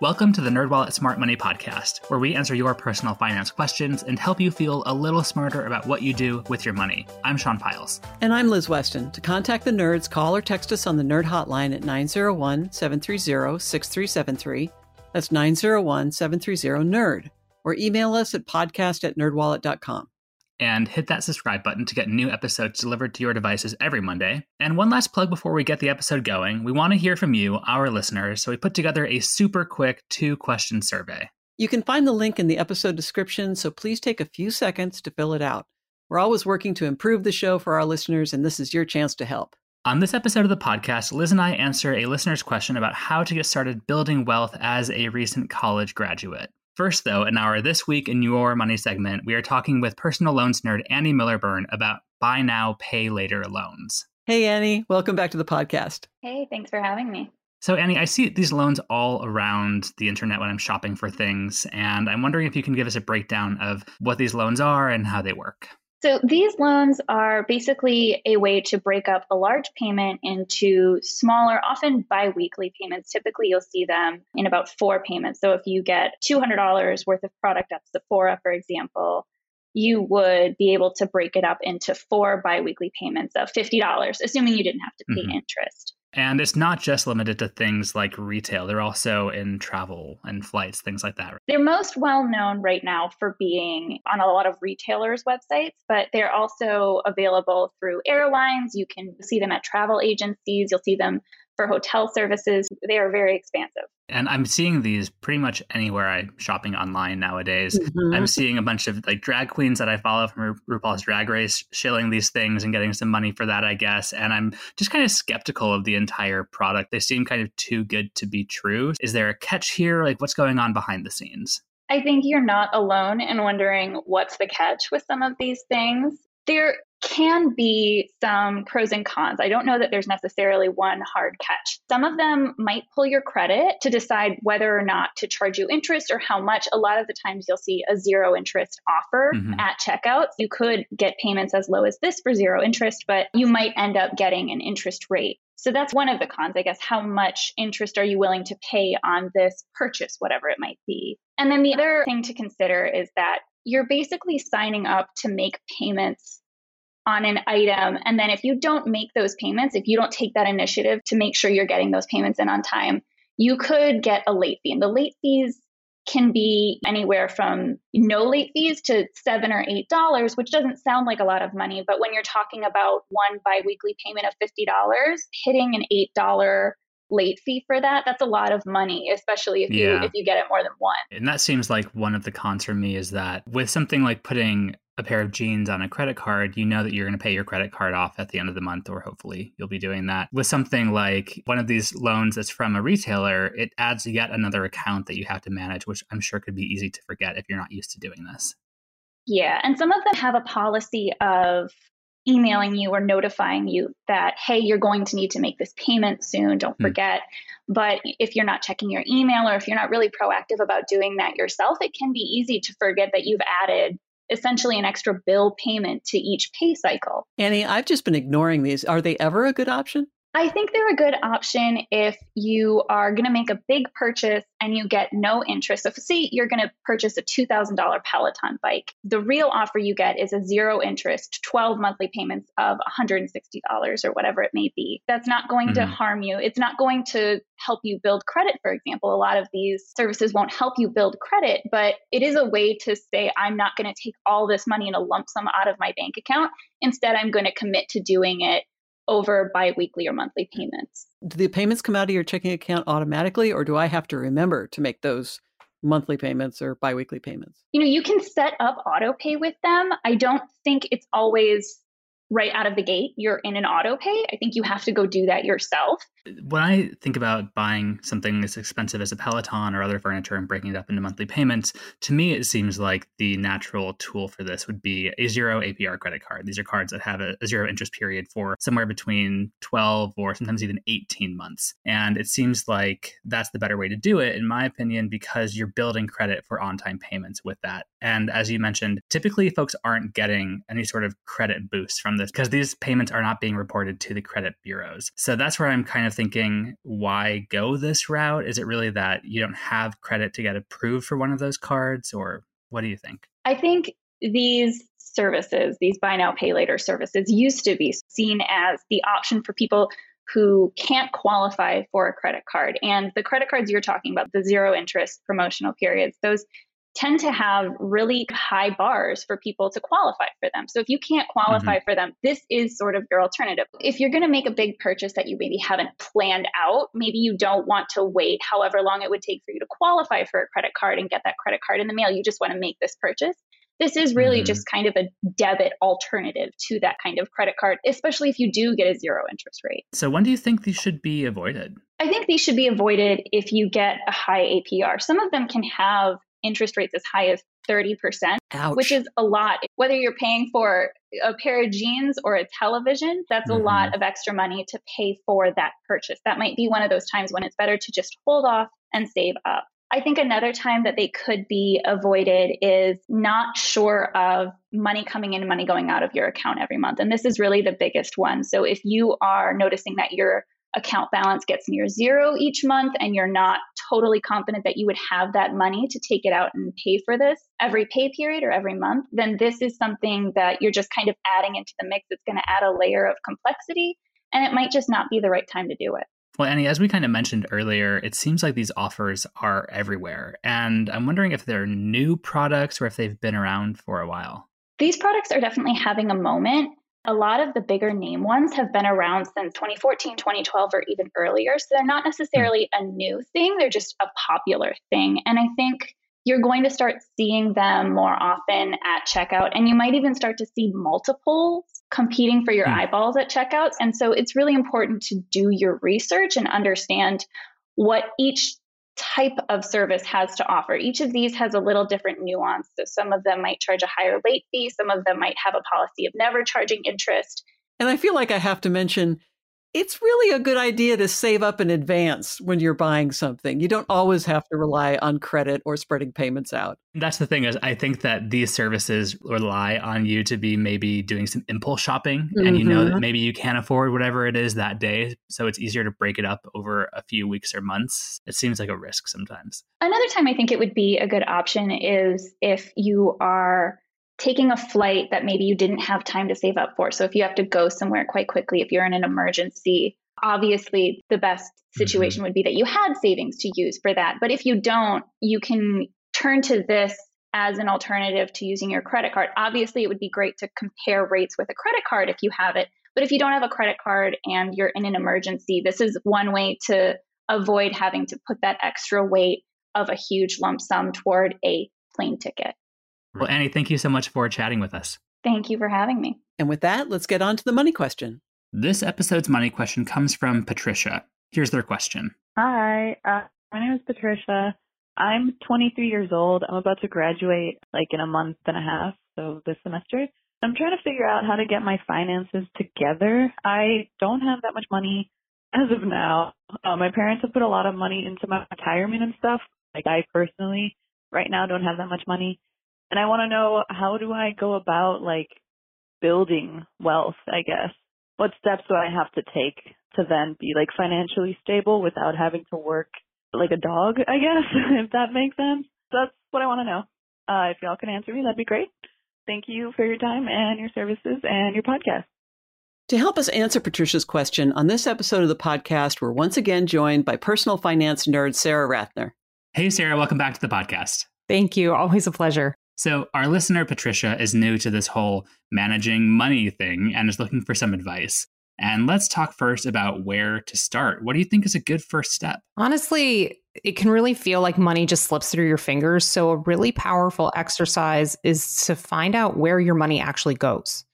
Welcome to the NerdWallet Smart Money Podcast, where we answer your personal finance questions and help you feel a little smarter about what you do with your money. I'm Sean Pyles. And I'm Liz Weston. To contact the nerds, call or text us on the Nerd Hotline at 901 730 6373. That's 901 730 NERD. Or email us at podcast at nerdwallet.com and hit that subscribe button to get new episodes delivered to your devices every Monday. And one last plug before we get the episode going we want to hear from you, our listeners, so we put together a super quick two question survey. You can find the link in the episode description, so please take a few seconds to fill it out. We're always working to improve the show for our listeners, and this is your chance to help. On this episode of the podcast, Liz and I answer a listener's question about how to get started building wealth as a recent college graduate. First, though, in our This Week in Your Money segment, we are talking with personal loans nerd Annie Millerbernd about buy now, pay later loans. Hey, Annie. Welcome back to the podcast. Hey, thanks for having me. So, Annie, I see these loans all around the internet when I'm shopping for things, and I'm wondering if you can give us a breakdown of what these loans are and how they work. So these loans are basically a way to break up a large payment into smaller, often biweekly payments. Typically, you'll see them in about four payments. So if you get $200 worth of product at Sephora, for example, you would be able to break it up into four biweekly payments of $50, assuming you didn't have to pay mm-hmm. interest. And it's not just limited to things like retail, they're also in travel and flights, things like that. They're most well known right now for being on a lot of retailers' websites, but they're also available through airlines. You can see them at travel agencies, you'll see them for hotel services. They are very expansive. And I'm seeing these pretty much anywhere I'm shopping online nowadays. Mm-hmm. I'm seeing a bunch of like drag queens that I follow from Ru- RuPaul's Drag Race shilling these things and getting some money for that, I guess. And I'm just kind of skeptical of the entire product. They seem kind of too good to be true. Is there a catch here? Like, what's going on behind the scenes? I think you're not alone in wondering what's the catch with some of these things. There can be some pros and cons. I don't know that there's necessarily one hard catch. Some of them might pull your credit to decide whether or not to charge you interest or how much. A lot of the times you'll see a zero interest offer mm-hmm. at checkouts. You could get payments as low as this for zero interest, but you might end up getting an interest rate. So that's one of the cons, I guess. How much interest are you willing to pay on this purchase, whatever it might be? And then the other thing to consider is that you're basically signing up to make payments on an item. And then if you don't make those payments, if you don't take that initiative to make sure you're getting those payments in on time, you could get a late fee. And the late fees can be anywhere from no late fees to seven or eight dollars, which doesn't sound like a lot of money. But when you're talking about one biweekly payment of fifty dollars, hitting an eight dollar late fee for that that's a lot of money especially if yeah. you if you get it more than one and that seems like one of the cons for me is that with something like putting a pair of jeans on a credit card, you know that you're going to pay your credit card off at the end of the month, or hopefully you'll be doing that. With something like one of these loans that's from a retailer, it adds yet another account that you have to manage, which I'm sure could be easy to forget if you're not used to doing this. Yeah. And some of them have a policy of emailing you or notifying you that, hey, you're going to need to make this payment soon. Don't hmm. forget. Mm. But if you're not checking your email or if you're not really proactive about doing that yourself, it can be easy to forget that you've added essentially an extra bill payment to each pay cycle. Annie, I've just been ignoring these. Are they ever a good option? I think they're a good option if you are going to make a big purchase and you get no interest. So, say you're going to purchase a $2,000 Peloton bike, the real offer you get is a zero interest, 12 monthly payments of $160 or whatever it may be. That's not going mm-hmm. to harm you. It's not going to help you build credit, for example. A lot of these services won't help you build credit, but it is a way to say, I'm not going to take all this money in a lump sum out of my bank account. Instead, I'm going to commit to doing it over biweekly or monthly payments. Do the payments come out of your checking account automatically, or do I have to remember to make those monthly payments or biweekly payments? You know, you can set up auto pay with them. I don't think it's always right out of the gate you're in an auto pay. I think you have to go do that yourself. When I think about buying something as expensive as a Peloton or other furniture and breaking it up into monthly payments, to me it seems like the natural tool for this would be a zero APR credit card. These are cards that have a, a zero interest period for somewhere between 12 or sometimes even 18 months. And it seems like that's the better way to do it, in my opinion, because you're building credit for on time payments with that And as you mentioned, typically folks aren't getting any sort of credit boost from this because these payments are not being reported to the credit bureaus. So that's where I'm kind of thinking, why go this route? Is it really that you don't have credit to get approved for one of those cards, or what do you think? I think these services, these buy now, pay later services, used to be seen as the option for people who can't qualify for a credit card. And the credit cards you're talking about, the zero interest promotional periods, those tend to have really high bars for people to qualify for them. So if you can't qualify mm-hmm. for them, this is sort of your alternative. If you're going to make a big purchase that you maybe haven't planned out, maybe you don't want to wait however long it would take for you to qualify for a credit card and get that credit card in the mail. You just want to make this purchase. This is really mm-hmm. just kind of a debit alternative to that kind of credit card, especially if you do get a zero interest rate. So, when do you think these should be avoided? I think these should be avoided if you get a high APR. Some of them can have interest rates as high as 30%, Ouch. which is a lot. Whether you're paying for a pair of jeans or a television, that's mm-hmm. a lot of extra money to pay for that purchase. That might be one of those times when it's better to just hold off and save up. I think another time that they could be avoided is not sure of money coming in and money going out of your account every month. And this is really the biggest one. So if you are noticing that your account balance gets near zero each month and you're not totally confident that you would have that money to take it out and pay for this every pay period or every month, then this is something that you're just kind of adding into the mix. It's going to add a layer of complexity and it might just not be the right time to do it. Well, Annie, as we kind of mentioned earlier, it seems like these offers are everywhere. And I'm wondering if they're new products or if they've been around for a while. These products are definitely having a moment. A lot of the bigger name ones have been around since 2014, 2012, or even earlier. So they're not necessarily a new thing, they're just a popular thing. And I think you're going to start seeing them more often at checkout. And you might even start to see multiples competing for your mm. eyeballs at checkouts. And so it's really important to do your research and understand what each type of service has to offer. Each of these has a little different nuance. So some of them might charge a higher late fee, some of them might have a policy of never charging interest. And I feel like I have to mention it's really a good idea to save up in advance when you're buying something. You don't always have to rely on credit or spreading payments out. That's the thing is I think that these services rely on you to be maybe doing some impulse shopping mm-hmm. and you know that mm-hmm. maybe you can't afford whatever it is that day, so it's easier to break it up over a few weeks or months. It seems like a risk sometimes. Another time I think it would be a good option is if you are taking a flight that maybe you didn't have time to save up for. So if you have to go somewhere quite quickly, if you're in an emergency, obviously the best mm-hmm. situation mm-hmm. would be that you had savings to use for that. But if you don't, you can turn to this as an alternative to using your credit card. Obviously, it would be great to compare rates with a credit card if you have it. But if you don't have a credit card and you're in an emergency, this is one way to avoid having to put that extra weight of a huge lump sum toward a plane ticket. Well, Annie, thank you so much for chatting with us. Thank you for having me. And with that, let's get on to the money question. This episode's money question comes from Patricia. Here's their question Hi, uh, my name is Patricia. I'm 23 years old. I'm about to graduate like in a month and a half, so this semester. I'm trying to figure out how to get my finances together. I don't have that much money as of now. Uh, my parents have put a lot of money into my retirement and stuff. Like I personally, right now, don't have that much money. And I want to know how do I go about like building wealth, I guess. What steps do I have to take to then be like financially stable without having to work like a dog, I guess, if that makes sense. That's what I want to know. Uh, if y'all can answer me, that'd be great. Thank you for your time and your services and your podcast. To help us answer Patricia's question, on this episode of the podcast, we're once again joined by personal finance nerd Sarah Rathner. Hey, Sarah, welcome back to the podcast. Thank you. Always a pleasure. So, our listener, Patricia, is new to this whole managing money thing and is looking for some advice. And let's talk first about where to start. What do you think is a good first step? Honestly, it can really feel like money just slips through your fingers. So, a really powerful exercise is to find out where your money actually goes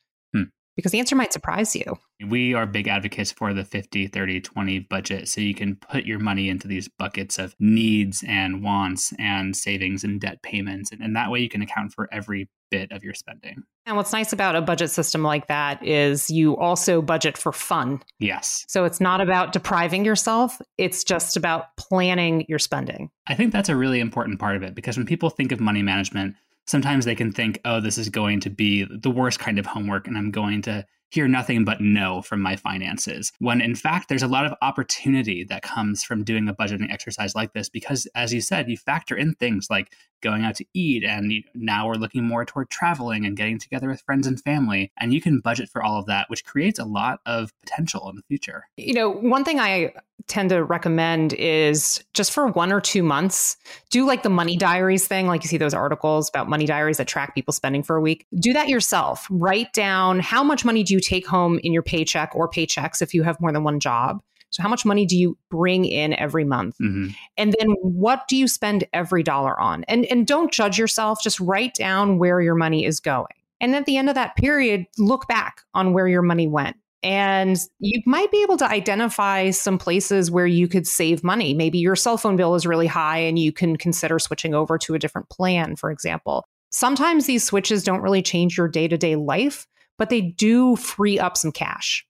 because the answer might surprise you. We are big advocates for the 50, 30, 20 budget. So you can put your money into these buckets of needs and wants and savings and debt payments. And, that way you can account for every bit of your spending. And what's nice about a budget system like that is you also budget for fun. Yes. So it's not about depriving yourself, it's just about planning your spending. I think that's a really important part of it because when people think of money management, sometimes they can think, oh, this is going to be the worst kind of homework and I'm going to hear nothing but no from my finances. When in fact, there's a lot of opportunity that comes from doing a budgeting exercise like this because, as you said, you factor in things like going out to eat. And now we're looking more toward traveling and getting together with friends and family. And you can budget for all of that, which creates a lot of potential in the future. You know, one thing I tend to recommend is just for one or two months, do like the money diaries thing. Like you see those articles about money diaries that track people spending for a week. Do that yourself. Write down how much money do you take home in your paycheck or paychecks if you have more than one job so, how much money do you bring in every month? Mm-hmm. And then what do you spend every dollar on? And, and don't judge yourself, just write down where your money is going. And at the end of that period, look back on where your money went. And you might be able to identify some places where you could save money. Maybe your cell phone bill is really high and you can consider switching over to a different plan, for example. Sometimes these switches don't really change your day to day life, but they do free up some cash.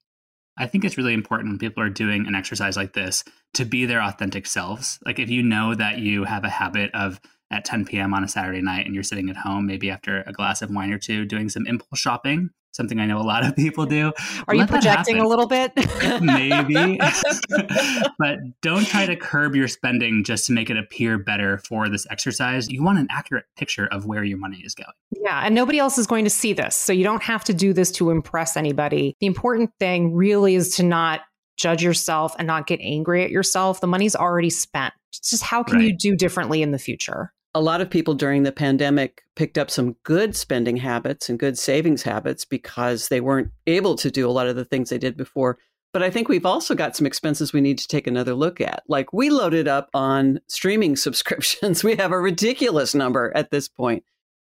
I think it's really important when people are doing an exercise like this to be their authentic selves. Like if you know that you have a habit of at 10 p.m. on a Saturday night and you're sitting at home, maybe after a glass of wine or two, doing some impulse shopping, something I know a lot of people do. Are you projecting a little bit? Maybe. but don't try to curb your spending just to make it appear better for this exercise. You want an accurate picture of where your money is going. Yeah. And nobody else is going to see this. So you don't have to do this to impress anybody. The important thing really is to not judge yourself and not get angry at yourself. The money's already spent. It's just how can right. you do differently in the future? A lot of people during the pandemic picked up some good spending habits and good savings habits because they weren't able to do a lot of the things they did before. But I think we've also got some expenses we need to take another look at. Like we loaded up on streaming subscriptions. We have a ridiculous number at this point.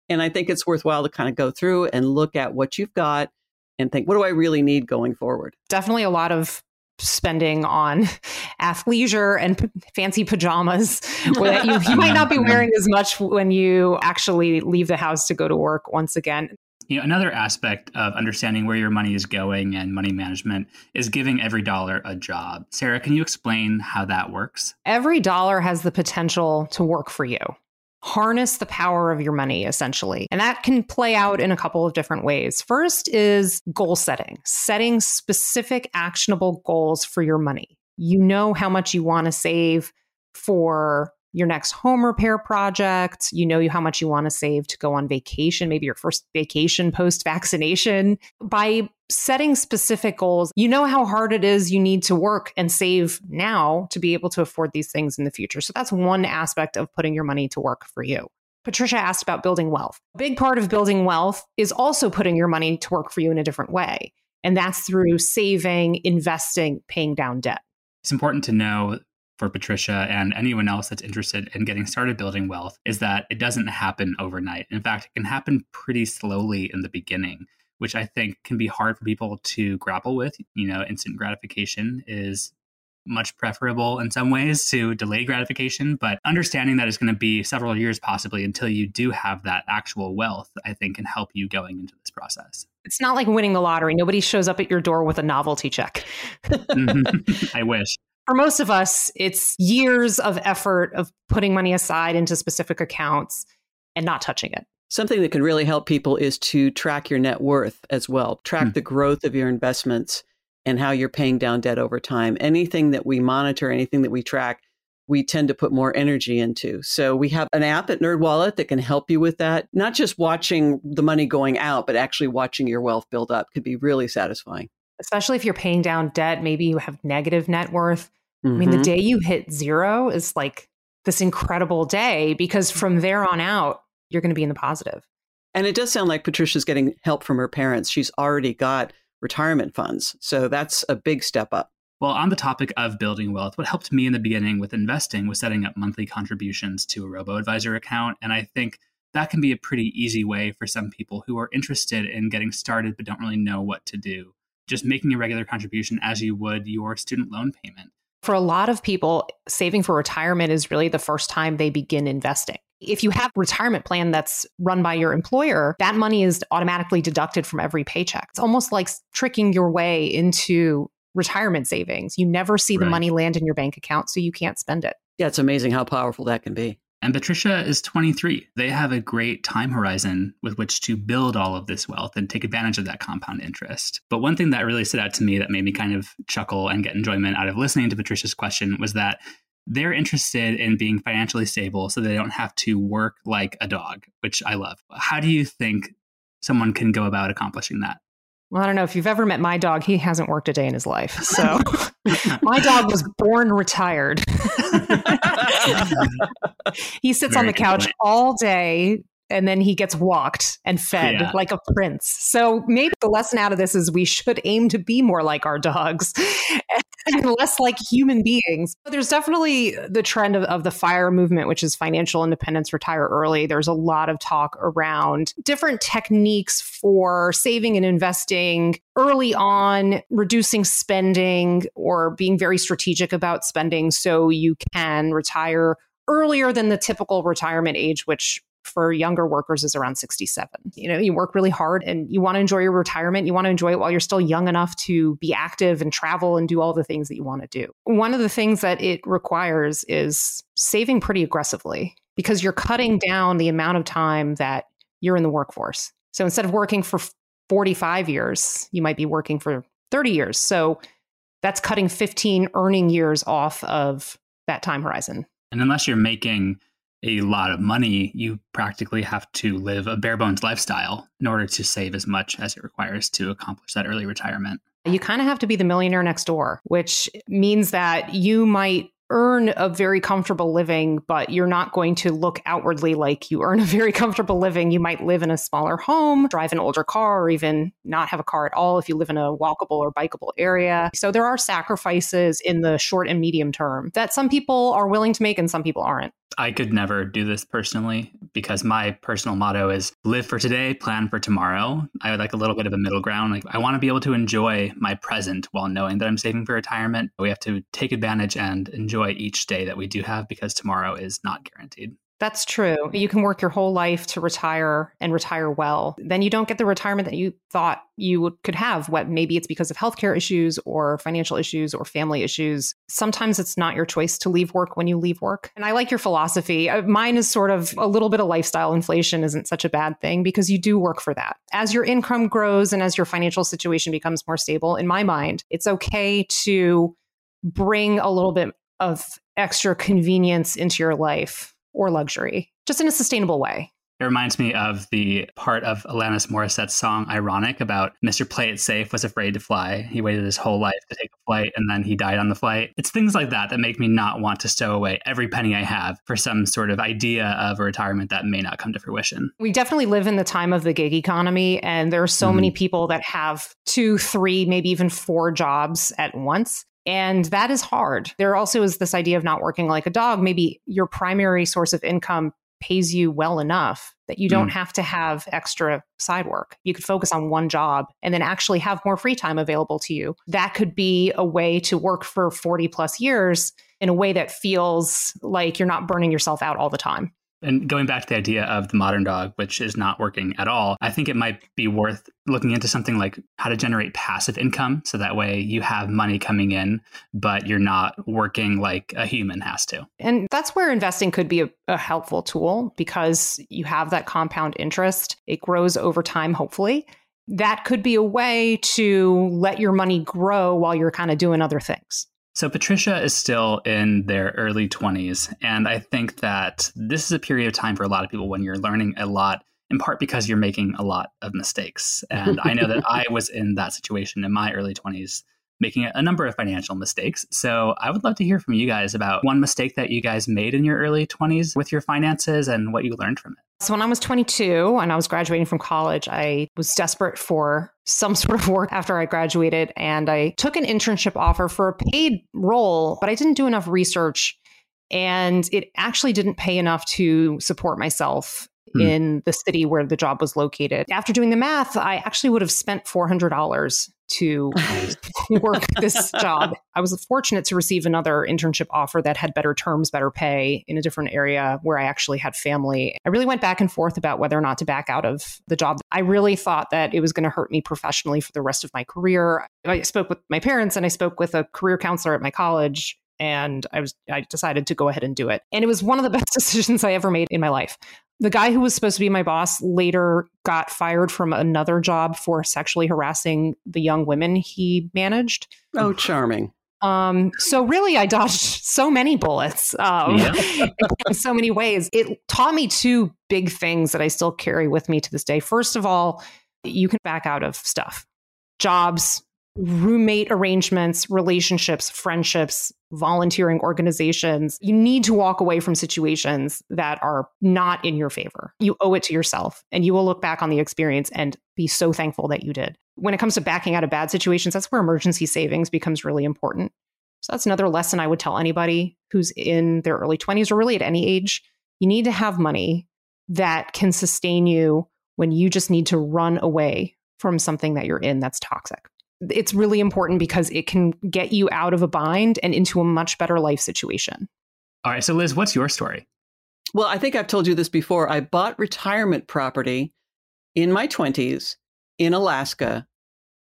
And I think it's worthwhile to kind of go through and look at what you've got and think, what do I really need going forward? Definitely a lot of spending on athleisure and p- fancy pajamas that you, you might not be wearing as much when you actually leave the house to go to work once again. You know, another aspect of understanding where your money is going and money management is giving every dollar a job. Sarah, can you explain how that works? Every dollar has the potential to work for you harness the power of your money essentially. And that can play out in a couple of different ways. First is goal setting, setting specific actionable goals for your money. You know how much you want to save for your next home repair project. You know how much you want to save to go on vacation, maybe your first vacation post vaccination. By setting specific goals, you know how hard it is you need to work and save now to be able to afford these things in the future. So that's one aspect of putting your money to work for you. Patricia asked about building wealth. A big part of building wealth is also putting your money to work for you in a different way. And that's through saving, investing, paying down debt. It's important to know for Patricia and anyone else that's interested in getting started building wealth is that it doesn't happen overnight. In fact, it can happen pretty slowly in the beginning, which I think can be hard for people to grapple with. You know, instant gratification is much preferable in some ways to delayed gratification, but understanding that it's going to be several years possibly until you do have that actual wealth, I think can help you going into this process. It's not like winning the lottery. Nobody shows up at your door with a novelty check. mm-hmm. I wish for most of us, it's years of effort of putting money aside into specific accounts and not touching it. Something that can really help people is to track your net worth as well, track hmm. the growth of your investments and how you're paying down debt over time. Anything that we monitor, anything that we track, we tend to put more energy into. So we have an app at NerdWallet that can help you with that. Not just watching the money going out, but actually watching your wealth build up could be really satisfying. Especially if you're paying down debt, maybe you have negative net worth. Mm-hmm. I mean, the mm-hmm. day you hit zero is like this incredible day because from there on out, you're going to be in the positive. And it does sound like Patricia's getting help from her parents. She's already got retirement funds. So that's a big step up. Well, on the topic of building wealth, what helped me in the beginning with investing was setting up monthly contributions to a robo advisor account. And I think that can be a pretty easy way for some people who are interested in getting started but don't really know what to do. Just making a regular contribution as you would your student loan payment. For a lot of people, saving for retirement is really the first time they begin investing. If you have a retirement plan that's run by your employer, that money is automatically deducted from every paycheck. It's almost like tricking your way into retirement savings. You never see right. the money land in your bank account, so you can't spend it. Yeah, it's amazing how powerful that can be. And Patricia is 23. They have a great time horizon with which to build all of this wealth and take advantage of that compound interest. But one thing that really stood out to me that made me kind of chuckle and get enjoyment out of listening to Patricia's question was that they're interested in being financially stable so they don't have to work like a dog, which I love. How do you think someone can go about accomplishing that? Well, I don't know if you've ever met my dog. He hasn't worked a day in his life. So my dog was born retired. he sits Very on the couch all day and then he gets walked and fed yeah. like a prince. So maybe the lesson out of this is we should aim to be more like our dogs and less like human beings. There's definitely the trend of, of the FIRE movement, which is financial independence, retire early. There's a lot of talk around different techniques for saving and investing early on, reducing spending or being very strategic about spending so you can retire earlier than the typical retirement age, which for younger workers is around 67. You know, you work really hard and you want to enjoy your retirement. You want to enjoy it while you're still young enough to be active and travel and do all the things that you want to do. One of the things that it requires is saving pretty aggressively because you're cutting down the amount of time that you're in the workforce. So instead of working for 45 years, you might be working for 30 years. So that's cutting 15 earning years off of that time horizon. And unless you're making a lot of money, you practically have to live a bare bones lifestyle in order to save as much as it requires to accomplish that early retirement. You kind of have to be the millionaire next door, which means that you might earn a very comfortable living, but you're not going to look outwardly like you earn a very comfortable living. You might live in a smaller home, drive an older car, or even not have a car at all if you live in a walkable or bikeable area. So there are sacrifices in the short and medium term that some people are willing to make and some people aren't. I could never do this personally because my personal motto is live for today, plan for tomorrow. I would like a little bit of a middle ground. Like I want to be able to enjoy my present while knowing that I'm saving for retirement. We have to take advantage and enjoy each day that we do have because tomorrow is not guaranteed. That's true. You can work your whole life to retire and retire well. Then you don't get the retirement that you thought you could have. What maybe it's because of healthcare issues or financial issues or family issues. Sometimes it's not your choice to leave work when you leave work. And I like your philosophy. Uh, mine is sort of a little bit of lifestyle inflation isn't such a bad thing because you do work for that. As your income grows and as your financial situation becomes more stable, in my mind, it's okay to bring a little bit of extra convenience into your life or luxury, just in a sustainable way. It reminds me of the part of Alanis Morissette's song Ironic about Mr. Play It Safe was afraid to fly. He waited his whole life to take a flight and then he died on the flight. It's things like that that make me not want to stow away every penny I have for some sort of idea of a retirement that may not come to fruition. We definitely live in the time of the gig economy, and there are so mm-hmm. many people that have two, three, maybe even four jobs at once. And that is hard. There also is this idea of not working like a dog. Maybe your primary source of income pays you well enough that you don't mm. have to have extra side work. You could focus on one job and then actually have more free time available to you. That could be a way to work for 40 plus years in a way that feels like you're not burning yourself out all the time. And going back to the idea of the modern dog, which is not working at all, I think it might be worth looking into something like how to generate passive income. So that way you have money coming in, but you're not working like a human has to. And that's where investing could be a, a helpful tool because you have that compound interest. It grows over time, hopefully. That could be a way to let your money grow while you're kind of doing other things. So, Patricia is still in their early 20s. And I think that this is a period of time for a lot of people when you're learning a lot, in part because you're making a lot of mistakes. And I know that I was in that situation in my early 20s making a number of financial mistakes. So I would love to hear from you guys about one mistake that you guys made in your early 20s with your finances and what you learned from it. So when I was 22 and I was graduating from college, I was desperate for some sort of work after I graduated and I took an internship offer for a paid role, but I didn't do enough research and it actually didn't pay enough to support myself hmm. in the city where the job was located. After doing the math, I actually would have spent $400 to work this job. I was fortunate to receive another internship offer that had better terms, better pay in a different area where I actually had family. I really went back and forth about whether or not to back out of the job. I really thought that it was going to hurt me professionally for the rest of my career. I spoke with my parents and I spoke with a career counselor at my college and I was I decided to go ahead and do it. And it was one of the best decisions I ever made in my life. The guy who was supposed to be my boss later got fired from another job for sexually harassing the young women he managed. Oh, charming. Um, so really, I dodged so many bullets um, yeah. in so many ways. It taught me two big things that I still carry with me to this day. First of all, you can back out of stuff, jobs, roommate arrangements, relationships, friendships, volunteering organizations. You need to walk away from situations that are not in your favor. You owe it to yourself, and you will look back on the experience and be so thankful that you did when it comes to backing out of bad situations, that's where emergency savings becomes really important. So that's another lesson I would tell anybody who's in their early 20s or really at any age. You need to have money that can sustain you when you just need to run away from something that you're in that's toxic. It's really important because it can get you out of a bind and into a much better life situation. All right. So, Liz, what's your story? Well, I think I've told you this before. I bought retirement property in my 20s in Alaska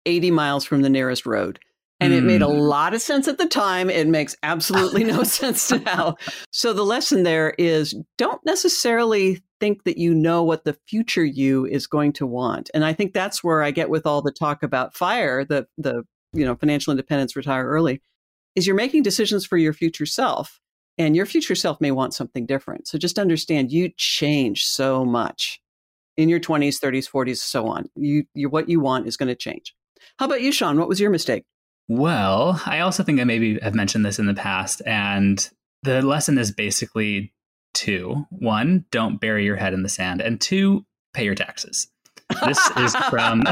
80 miles from the nearest road. And mm. it made a hmm. lot of sense at the time. It makes absolutely no sense now. So the lesson there is don't necessarily think that you know what the future you is going to want. And I think that's where I get with all the talk about fire, the the you know, financial independence, retire early, is you're making decisions for your future self. And your future self may want something different. So just understand you change so much in your 20s, 30s, 40s, so on. You, you what you want is going to change. How about you, Sean? What was your mistake? Well, I also think I maybe have mentioned this in the past, and the lesson is basically two: one, don't bury your head in the sand, and two, pay your taxes. This is from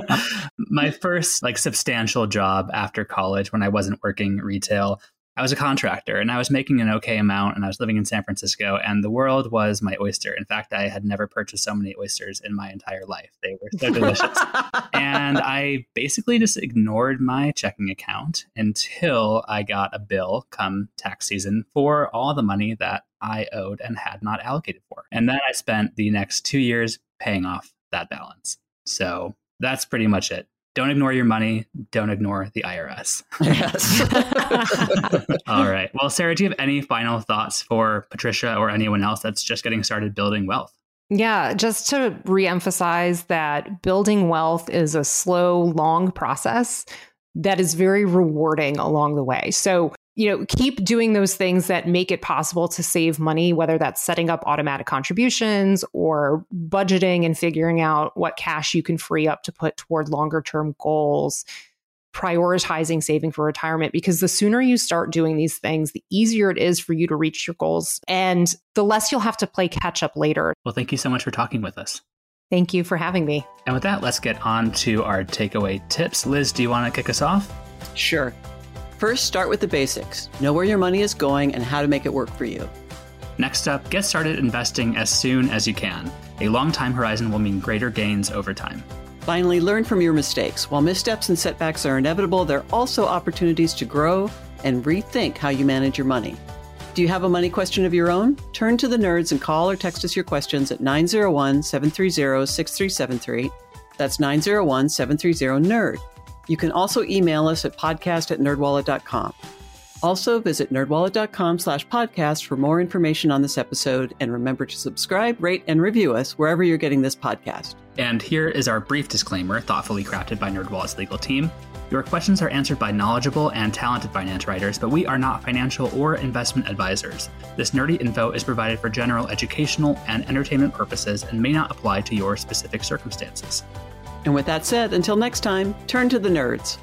my first like substantial job after college when I wasn't working retail. I was a contractor and I was making an okay amount and I was living in San Francisco and the world was my oyster. In fact, I had never purchased so many oysters in my entire life. They were so delicious. and I basically just ignored my checking account until I got a bill come tax season for all the money that I owed and had not allocated for. And then I spent the next two years paying off that balance. So that's pretty much it. Don't ignore your money. Don't ignore the IRS. Yes. All right. Well, Sarah, do you have any final thoughts for Patricia or anyone else that's just getting started building wealth? Yeah, just to reemphasize that building wealth is a slow, long process that is very rewarding along the way. So you know, keep doing those things that make it possible to save money, whether that's setting up automatic contributions or budgeting and figuring out what cash you can free up to put toward longer term goals, prioritizing saving for retirement. Because the sooner you start doing these things, the easier it is for you to reach your goals and the less you'll have to play catch up later. Well, thank you so much for talking with us. Thank you for having me. And with that, let's get on to our takeaway tips. Liz, do you want to kick us off? Sure. First, start with the basics. Know where your money is going and how to make it work for you. Next up, get started investing as soon as you can. A long time horizon will mean greater gains over time. Finally, learn from your mistakes. While missteps and setbacks are inevitable, there are also opportunities to grow and rethink how you manage your money. Do you have a money question of your own? Turn to the nerds and call or text us your questions at 901 730 6373. That's 901 730 NERD. You can also email us at podcast at nerdwallet.com. Also, visit nerdwallet.com slash podcast for more information on this episode, and remember to subscribe, rate, and review us wherever you're getting this podcast. And here is our brief disclaimer, thoughtfully crafted by NerdWallet's legal team. Your questions are answered by knowledgeable and talented finance writers, but we are not financial or investment advisors. This nerdy info is provided for general educational and entertainment purposes and may not apply to your specific circumstances. And with that said, until next time, turn to the nerds.